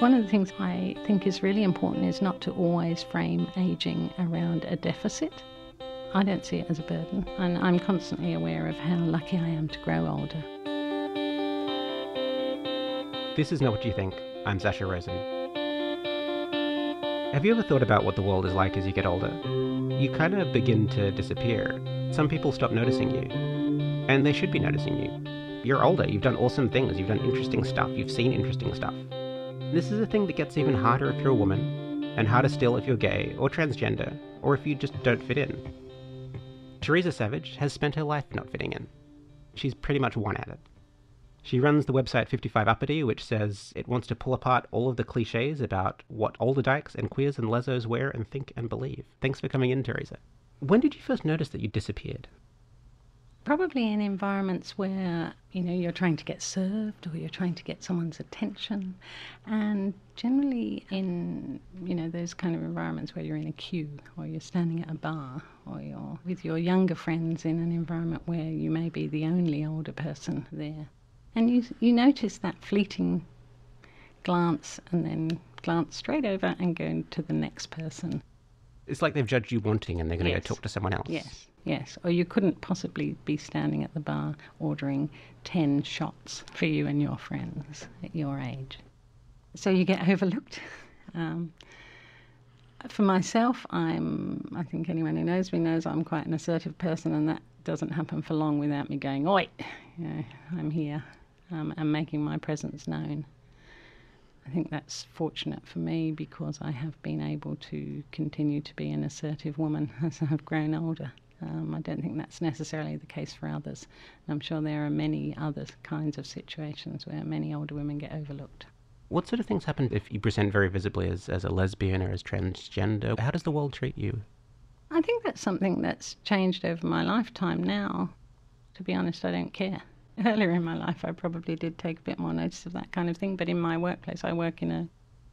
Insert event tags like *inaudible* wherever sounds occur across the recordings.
One of the things I think is really important is not to always frame ageing around a deficit. I don't see it as a burden, and I'm constantly aware of how lucky I am to grow older. This is Not What You Think. I'm Sasha Rosen. Have you ever thought about what the world is like as you get older? You kind of begin to disappear. Some people stop noticing you, and they should be noticing you. You're older, you've done awesome things, you've done interesting stuff, you've seen interesting stuff. This is a thing that gets even harder if you're a woman, and harder still if you're gay or transgender, or if you just don't fit in. Teresa Savage has spent her life not fitting in. She's pretty much one at it. She runs the website 55 Upitty, which says it wants to pull apart all of the cliches about what older dykes and queers and lesos wear and think and believe. Thanks for coming in, Teresa. When did you first notice that you disappeared? Probably in environments where, you know, you're trying to get served or you're trying to get someone's attention. And generally in, you know, those kind of environments where you're in a queue or you're standing at a bar or you're with your younger friends in an environment where you may be the only older person there. And you, you notice that fleeting glance and then glance straight over and go to the next person. It's like they've judged you wanting and they're going to Yes. go talk to someone else. Yes, yes. Or you couldn't possibly be standing at the bar ordering 10 shots for you and your friends at your age. So you get overlooked. *laughs* Um, for myself, I'm, I think anyone who knows me knows I'm quite an assertive person, and that doesn't happen for long without me going, Oi, you know, I'm here, um, and making my presence known. I think that's fortunate for me because I have been able to continue to be an assertive woman *laughs* as I've grown older. Um, I don't think that's necessarily the case for others. I'm sure there are many other kinds of situations where many older women get overlooked. What sort of things happen if you present very visibly as, as a lesbian or as transgender? How does the world treat you? I think that's something that's changed over my lifetime now. To be honest, I don't care. *laughs* Earlier in my life, I probably did take a bit more notice of that kind of thing, but in my workplace, I work in a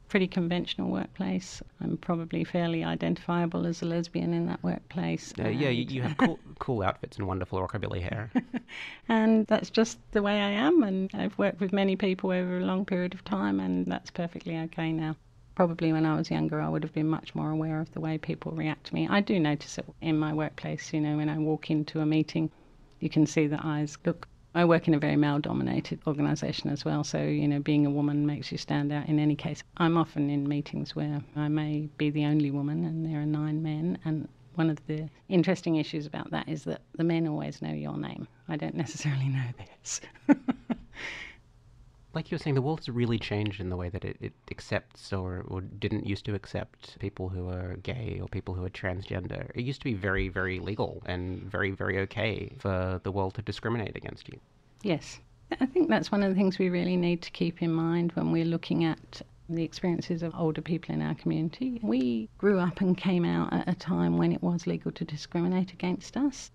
pretty conventional workplace. I'm probably fairly identifiable as a lesbian in that workplace. Uh, yeah, you, you have cool, cool outfits and wonderful rockabilly hair. *laughs* and that's just the way I am. And I've worked with many people over a long period of time, and that's perfectly okay now. Probably when I was younger, I would have been much more aware of the way people react to me. I do notice it in my workplace. You know, when I walk into a meeting, you can see the eyes look. I work in a very male dominated organisation as well, so, you know, being a woman makes you stand out in any case. I'm often in meetings where I may be the only woman and there are nine men, and one of the interesting issues about that is that the men always know your name. I don't necessarily know theirs. *laughs* like you were saying, the world has really changed in the way that it, it accepts or, or didn't used to accept people who are gay or people who are transgender. It used to be very, very legal and very, very okay for the world to discriminate against you. Yes. I think that's one of the things we really need to keep in mind when we're looking at the experiences of older people in our community. We grew up and came out at a time when it was legal to discriminate against us.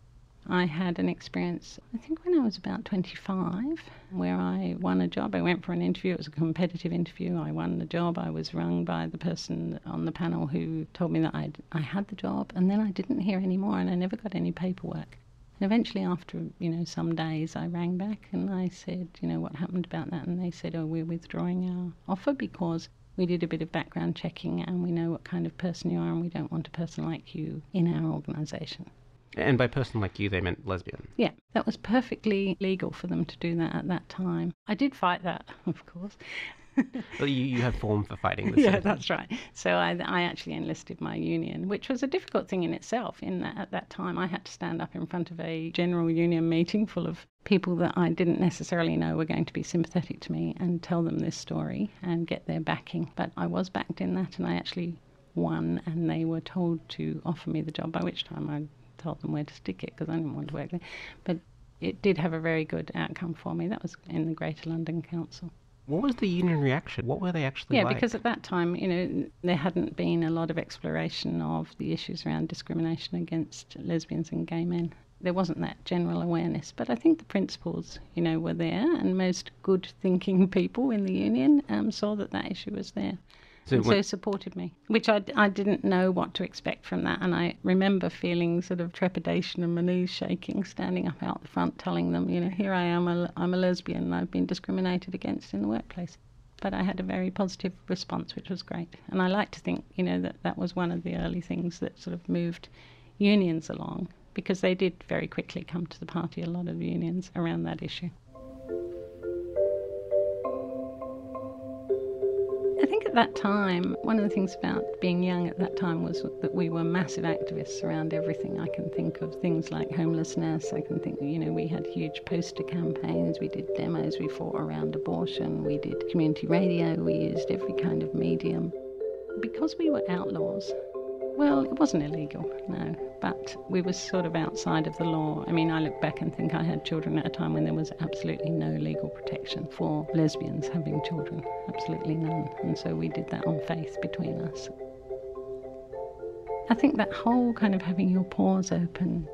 I had an experience, I think when I was about 25, where I won a job. I went for an interview, it was a competitive interview. I won the job. I was rung by the person on the panel who told me that I'd, I had the job, and then I didn't hear any more, and I never got any paperwork. And eventually, after you know some days, I rang back and I said, you know, what happened about that? And they said, oh, we're withdrawing our offer because we did a bit of background checking and we know what kind of person you are, and we don't want a person like you in our organisation. And by person like you, they meant lesbian. Yeah, that was perfectly legal for them to do that at that time. I did fight that, *laughs* of course. *laughs* Well, you, you have form for fighting this. yeah, sort of thing. that's right. So I, I actually enlisted my union, which was a difficult thing in itself. In that at that time, I had to stand up in front of a general union meeting full of people that I didn't necessarily know were going to be sympathetic to me and tell them this story and get their backing. But I was backed in that, and I actually won, and they were told to offer me the job. By which time I told them where to stick it because I didn't want to work there. But it did have a very good outcome for me. That was in the Greater London Council. What was the union reaction? What were they actually Yeah, like? because at that time, you know, there hadn't been a lot of exploration of the issues around discrimination against lesbians and gay men. There wasn't that general awareness, but I think the principles, you know, were there, and most good-thinking *laughs* people in the union um, saw that that issue was there. So and so supported me, which I, I didn't know what to expect from that. And I remember feeling sort of trepidation and my knees shaking, standing up out the front, telling them, you know, here I am, a, I'm a lesbian and I've been discriminated against in the workplace. but I had a very positive response, which was great. And I like to think, you know, that that was one of the early things that sort of moved unions along because they did very quickly come to the party, a lot of unions, around that issue. At that time, one of the things about being young at that time was that we were massive activists around everything. I can think of things like homelessness. I can think, you know, we had huge poster campaigns, we did demos, we fought around abortion, we did community radio, we used every kind of medium. Because we were outlaws, well, it wasn't illegal, no, but we were sort of outside of the law. I mean, I look back and think I had children at a time when there was absolutely no legal protection for lesbians having children, absolutely none. And so we did that on faith between us. I think that whole kind of having your pores open,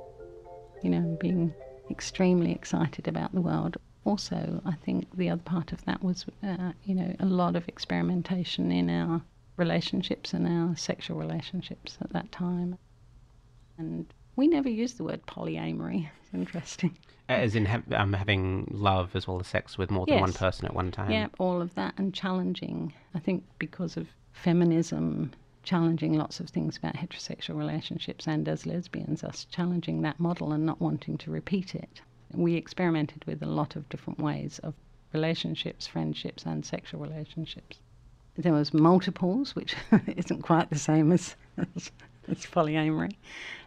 you know, being extremely excited about the world. Also, I think the other part of that was, uh, you know, a lot of experimentation in our relationships and our sexual relationships at that time. And we never used the word polyamory. *laughs* It's interesting. As in ha- um, having love as well as sex with more than Yes. one person at one time. Yeah, all of that and challenging. I think because of feminism, challenging lots of things about heterosexual relationships and as lesbians, us challenging that model and not wanting to repeat it. We experimented with a lot of different ways of relationships, friendships, and sexual relationships. There was multiples, which *laughs* isn't quite the same as, as, as polyamory.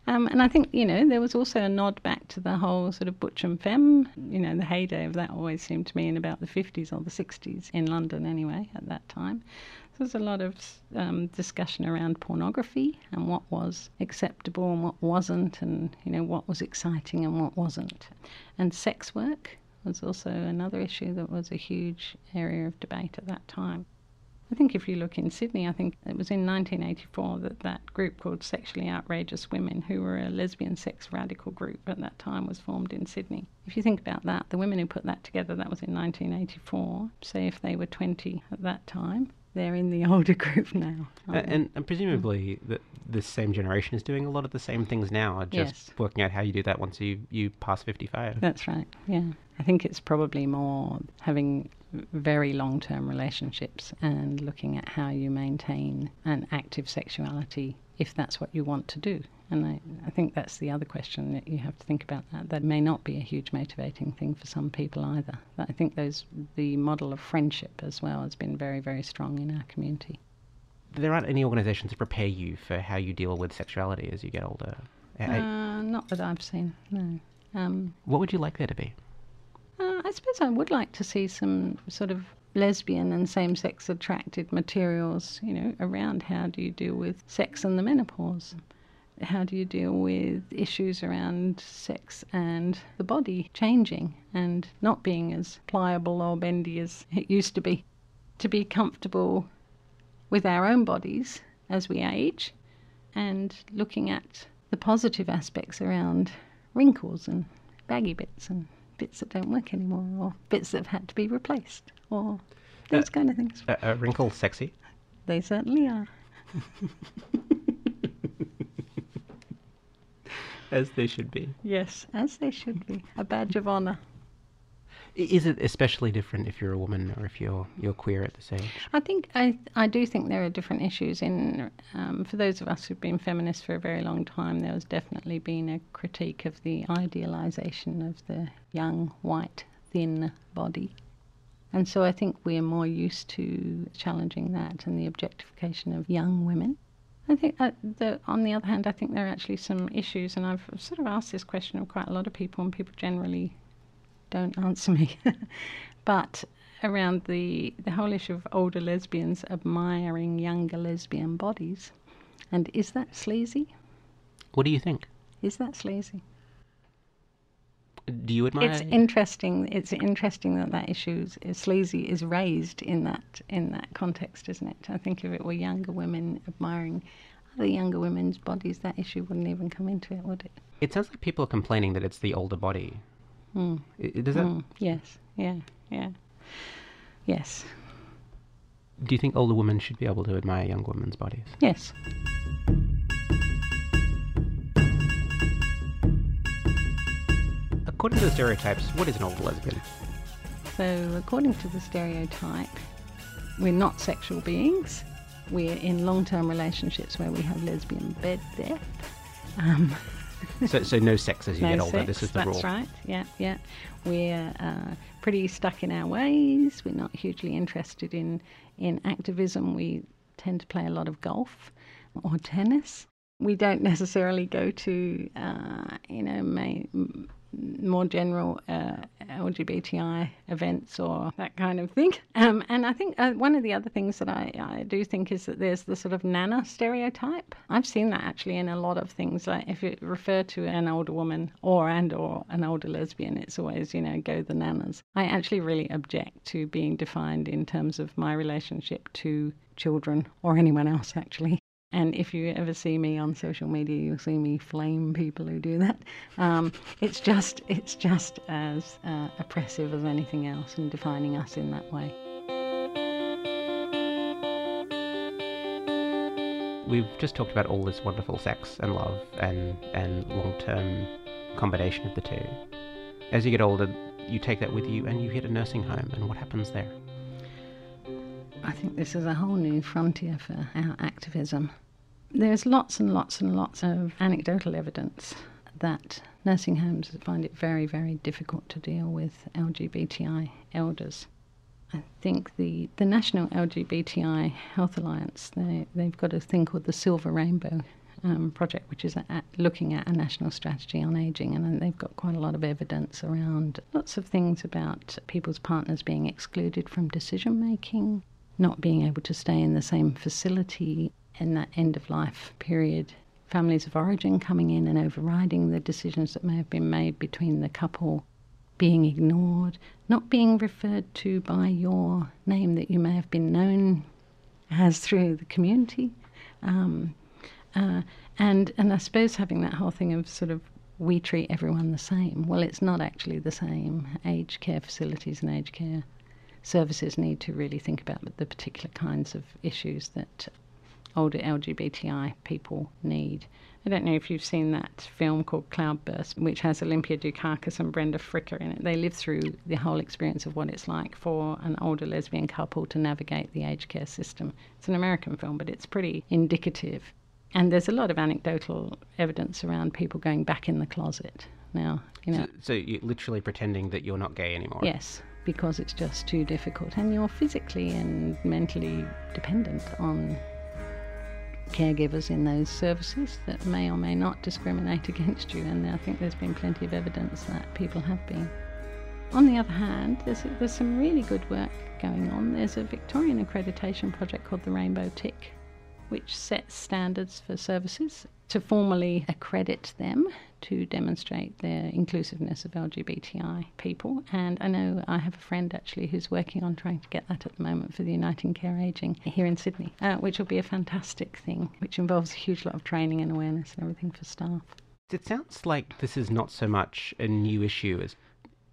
Um, and I think, you know, there was also a nod back to the whole sort of butch and femme. You know, the heyday of that always seemed to me in about the 50s or the 60s, in London anyway, at that time. So there's a lot of um, discussion around pornography and what was acceptable and what wasn't, and, you know, what was exciting and what wasn't. And sex work was also another issue that was a huge area of debate at that time. I think if you look in Sydney, I think it was in 1984 that that group called Sexually Outrageous Women, who were a lesbian sex radical group at that time, was formed in Sydney. If you think about that, the women who put that together, that was in 1984. Say if they were 20 at that time, they're in the *laughs* older group now. Uh, and, and presumably the, this same generation is doing a lot of the same things now, just Yes. working out how you do that once you, you pass 55. That's right, yeah. I think it's probably more having very long term relationships and looking at how you maintain an active sexuality if that's what you want to do. And I, I think that's the other question that you have to think about that. That may not be a huge motivating thing for some people either. But I think those the model of friendship as well has been very, very strong in our community. There aren't any organisations to prepare you for how you deal with sexuality as you get older. Uh, Uh, not that I've seen, no. Um, what would you like there to be? I suppose I would like to see some sort of lesbian and same sex attracted materials, you know, around how do you deal with sex and the menopause? How do you deal with issues around sex and the body changing and not being as pliable or bendy as it used to be? To be comfortable with our own bodies as we age and looking at the positive aspects around wrinkles and baggy bits and bits that don't work anymore or bits that have had to be replaced or uh, those kind of things. A, a wrinkle sexy? They certainly are. *laughs* As they should be. Yes, as they should be. A badge of honour. Is it especially different if you're a woman or if you're you're queer at this age? I think I I do think there are different issues in um, for those of us who've been feminists for a very long time. There has definitely been a critique of the idealisation of the young white thin body, and so I think we're more used to challenging that and the objectification of young women. I think uh, the, on the other hand, I think there are actually some issues, and I've sort of asked this question of quite a lot of people, and people generally don't answer me. *laughs* but around the the whole issue of older lesbians admiring younger lesbian bodies, and is that sleazy? What do you think? Is that sleazy? Do you admire? It's interesting. It's interesting that that issue is, is sleazy is raised in that in that context, isn't it? I think if it were younger women admiring other younger women's bodies, that issue wouldn't even come into it, would it? It sounds like people are complaining that it's the older body. Mm. Does that? Mm. Yes. Yeah. Yeah. Yes. Do you think older women should be able to admire young women's bodies? Yes. According to the stereotypes, what is an older lesbian? So, according to the stereotype, we're not sexual beings. We're in long-term relationships where we have lesbian bed death. Um, so, so no sex as you no get older. sex, this is the that's rule. right. Yeah, yeah. We're uh, pretty stuck in our ways. We're not hugely interested in in activism. We tend to play a lot of golf or tennis. We don't necessarily go to, uh, you know, may, more general uh, LGBTI events or that kind of thing. Um, and I think uh, one of the other things that I, I do think is that there's the sort of nana stereotype. I've seen that actually in a lot of things. Like if you refer to an older woman or and or an older lesbian, it's always you know go the nanas. I actually really object to being defined in terms of my relationship to children or anyone else actually. And if you ever see me on social media, you'll see me flame people who do that. Um, it's just it's just as uh, oppressive as anything else, and defining us in that way. We've just talked about all this wonderful sex and love and and long term combination of the two. As you get older, you take that with you and you hit a nursing home, and what happens there? I think this is a whole new frontier for our activism. There's lots and lots and lots of anecdotal evidence that nursing homes find it very, very difficult to deal with LGBTI elders. I think the, the National LGBTI Health Alliance, they, they've got a thing called the Silver Rainbow um, Project, which is at, looking at a national strategy on ageing, and they've got quite a lot of evidence around lots of things about people's partners being excluded from decision making, not being able to stay in the same facility in that end of life period, families of origin coming in and overriding the decisions that may have been made between the couple, being ignored, not being referred to by your name that you may have been known as through the community. Um, uh, and, and I suppose having that whole thing of sort of we treat everyone the same. Well, it's not actually the same. Aged care facilities and aged care services need to really think about the particular kinds of issues that older LGBTI people need. I don't know if you've seen that film called Cloudburst, which has Olympia Dukakis and Brenda Fricker in it. They live through the whole experience of what it's like for an older lesbian couple to navigate the aged care system. It's an American film, but it's pretty indicative. And there's a lot of anecdotal evidence around people going back in the closet now. You know, So, so you're literally pretending that you're not gay anymore. Yes, because it's just too difficult, and you're physically and mentally dependent on caregivers in those services that may or may not discriminate *laughs* against you. And I think there's been plenty of evidence that people have been. On the other hand, there's, there's some really good work going on. There's a Victorian accreditation project called the Rainbow Tick, which sets standards for services to formally accredit them to demonstrate their inclusiveness of LGBTI people. And I know I have a friend actually who's working on trying to get that at the moment for the Uniting Care Aging here in Sydney, uh, which will be a fantastic thing, which involves a huge lot of training and awareness and everything for staff. It sounds like this is not so much a new issue as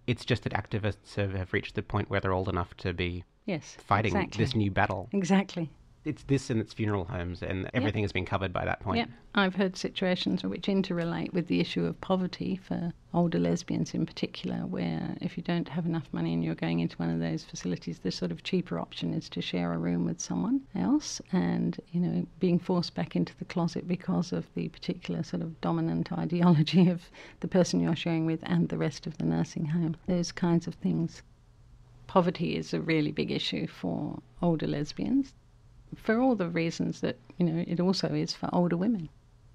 it's just that activists have, have reached the point where they're old enough to be Yes. fighting exactly. this new battle. Exactly. It's this and it's funeral homes, and everything has been covered by that point. Yeah, I've heard situations which interrelate with the issue of poverty for older lesbians in particular, where if you don't have enough money and you're going into one of those facilities, the sort of cheaper option is to share a room with someone else, and you know being forced back into the closet because of the particular sort of dominant *laughs* ideology of the person you're sharing with and the rest of the nursing home. Those kinds of things. Poverty is a really big issue for older lesbians for all the reasons that you know it also is for older women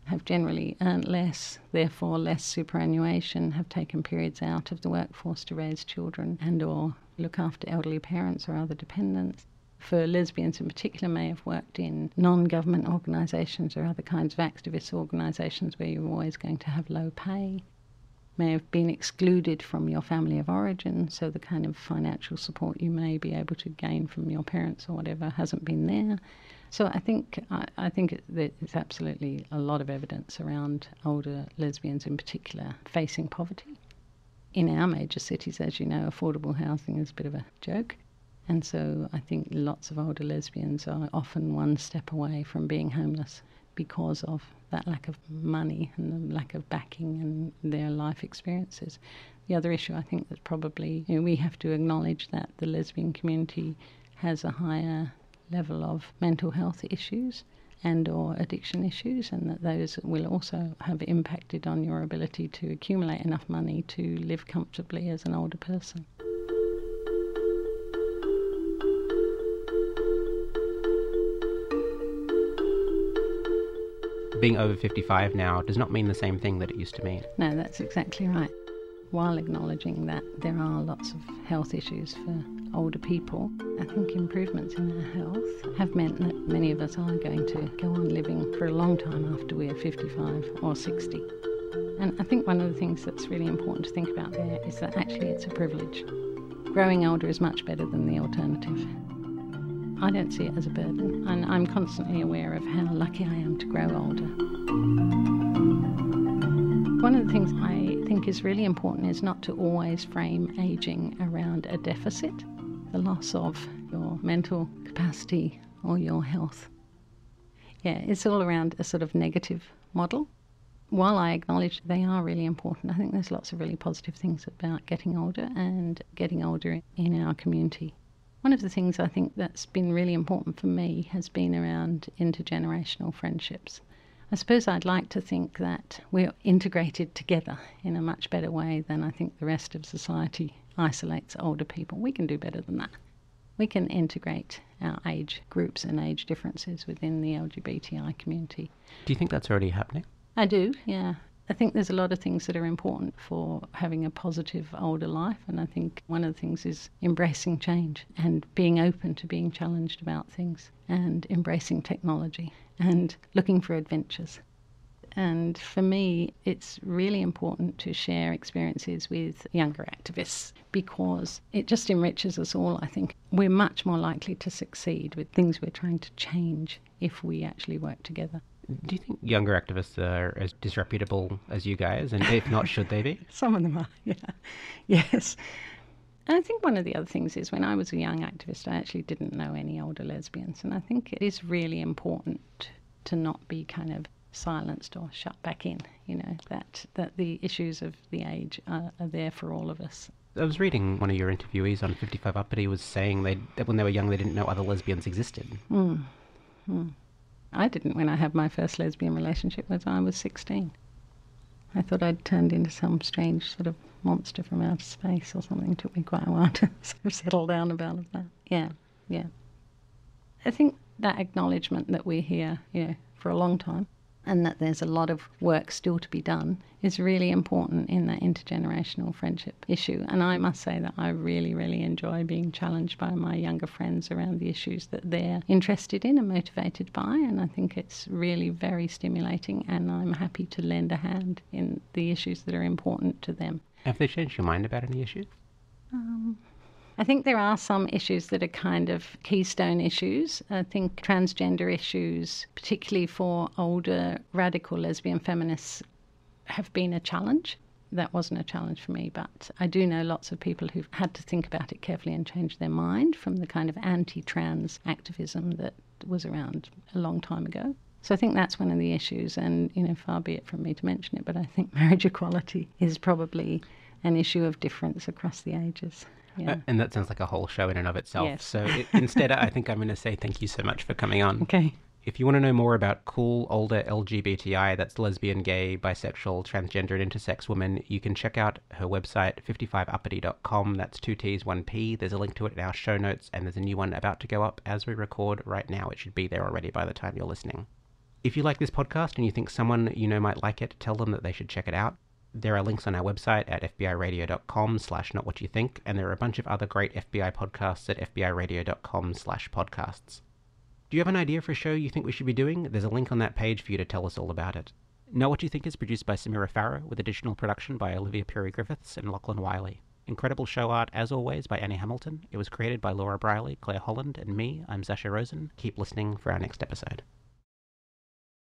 have generally earned less therefore less superannuation have taken periods out of the workforce to raise children and or look after elderly parents or other dependents. For lesbians in particular may have worked in non-government organisations or other kinds of activist organisations where you're always going to have low pay may have been excluded from your family of origin, so the kind of financial support you may be able to gain from your parents or whatever hasn't been there. So I think I, I think there's absolutely a lot of evidence around older lesbians in particular facing poverty. In our major cities, as you know, affordable housing is a bit of a joke. And so I think lots of older lesbians are often one step away from being homeless because of that lack of money and the lack of backing and their life experiences. The other issue I think that probably you know, we have to acknowledge that the lesbian community has a higher level of mental health issues and or addiction issues and that those will also have impacted on your ability to accumulate enough money to live comfortably as an older person. Being over 55 now does not mean the same thing that it used to mean. No, that's exactly right. While acknowledging that there are lots of health issues for older people, I think improvements in our health have meant that many of us are going to go on living for a long time after we're 55 or 60. And I think one of the things that's really important to think about there is that actually it's a privilege. Growing older is much better than the alternative. I don't see it as a burden, and I'm constantly aware of how lucky I am to grow older. One of the things I think is really important is not to always frame aging around a deficit, the loss of your mental capacity or your health. Yeah, it's all around a sort of negative model. While I acknowledge they are really important, I think there's lots of really positive things about getting older and getting older in our community. One of the things I think that's been really important for me has been around intergenerational friendships. I suppose I'd like to think that we're integrated together in a much better way than I think the rest of society isolates older people. We can do better than that. We can integrate our age groups and age differences within the LGBTI community. Do you think that's already happening? I do, yeah. I think there's a lot of things that are important for having a positive older life, and I think one of the things is embracing change and being open to being challenged about things and embracing technology and looking for adventures. And for me, it's really important to share experiences with younger activists because it just enriches us all, I think. We're much more likely to succeed with things we're trying to change if we actually work together. Do you think younger activists are as disreputable as you guys? And if not, should they be? *laughs* Some of them are, *laughs* yeah. Yes. And I think one of the other things is when I was a young activist, I actually didn't know any older lesbians. And I think it is really important to not be kind of silenced or shut back in, you know, that, that the issues of the age are, are there for all of us. I was reading one of your interviewees on 55 Up, but he was saying they that when they were young they didn't know other lesbians existed. Mm. Mm. I didn't when I had my first lesbian relationship was I was 16. I thought I'd turned into some strange sort of monster from outer space or something. It took me quite a while *laughs* to sort of settle down about that. Yeah, yeah. I think that acknowledgement that we're here, you know, for a long time and that there's a lot of work still to be done is really important in that intergenerational friendship issue. And I must say that I really, really enjoy being challenged by my younger friends around the issues that they're interested in and motivated by. And I think it's really very stimulating, and I'm happy to lend a hand in the issues that are important to them. Have they changed your mind about any issues? Um, I think there are some issues that are kind of keystone issues. I think transgender issues, particularly for older radical lesbian feminists, have been a challenge. That wasn't a challenge for me, but I do know lots of people who've had to think about it carefully and change their mind from the kind of anti trans activism that was around a long time ago. So I think that's one of the issues, and you know, far be it from me to mention it, but I think *laughs* marriage equality is probably an issue of difference across the ages. Yeah. Uh, and that sounds like a whole show in and of itself. Yes. So *laughs* it, instead, I think I'm going to say thank you so much for coming on. Okay. If you want to know more about cool, older LGBTI, that's lesbian, gay, bisexual, transgender, and intersex women, you can check out her website, 55upitty.com. That's two T's, one P. There's a link to it in our show notes, and there's a new one about to go up as we record right now. It should be there already by the time you're listening. If you like this podcast and you think someone you know might like it, tell them that they should check it out. There are links on our website at fbiradio.com slash not what you think, and there are a bunch of other great FBI podcasts at fbiradio.com slash podcasts. Do you have an idea for a show you think we should be doing? There's a link on that page for you to tell us all about it. Not What You Think is produced by Samira Farrow, with additional production by Olivia Peary Griffiths and Lachlan Wiley. Incredible show art, as always, by Annie Hamilton. It was created by Laura Briley, Claire Holland, and me. I'm Sasha Rosen. Keep listening for our next episode.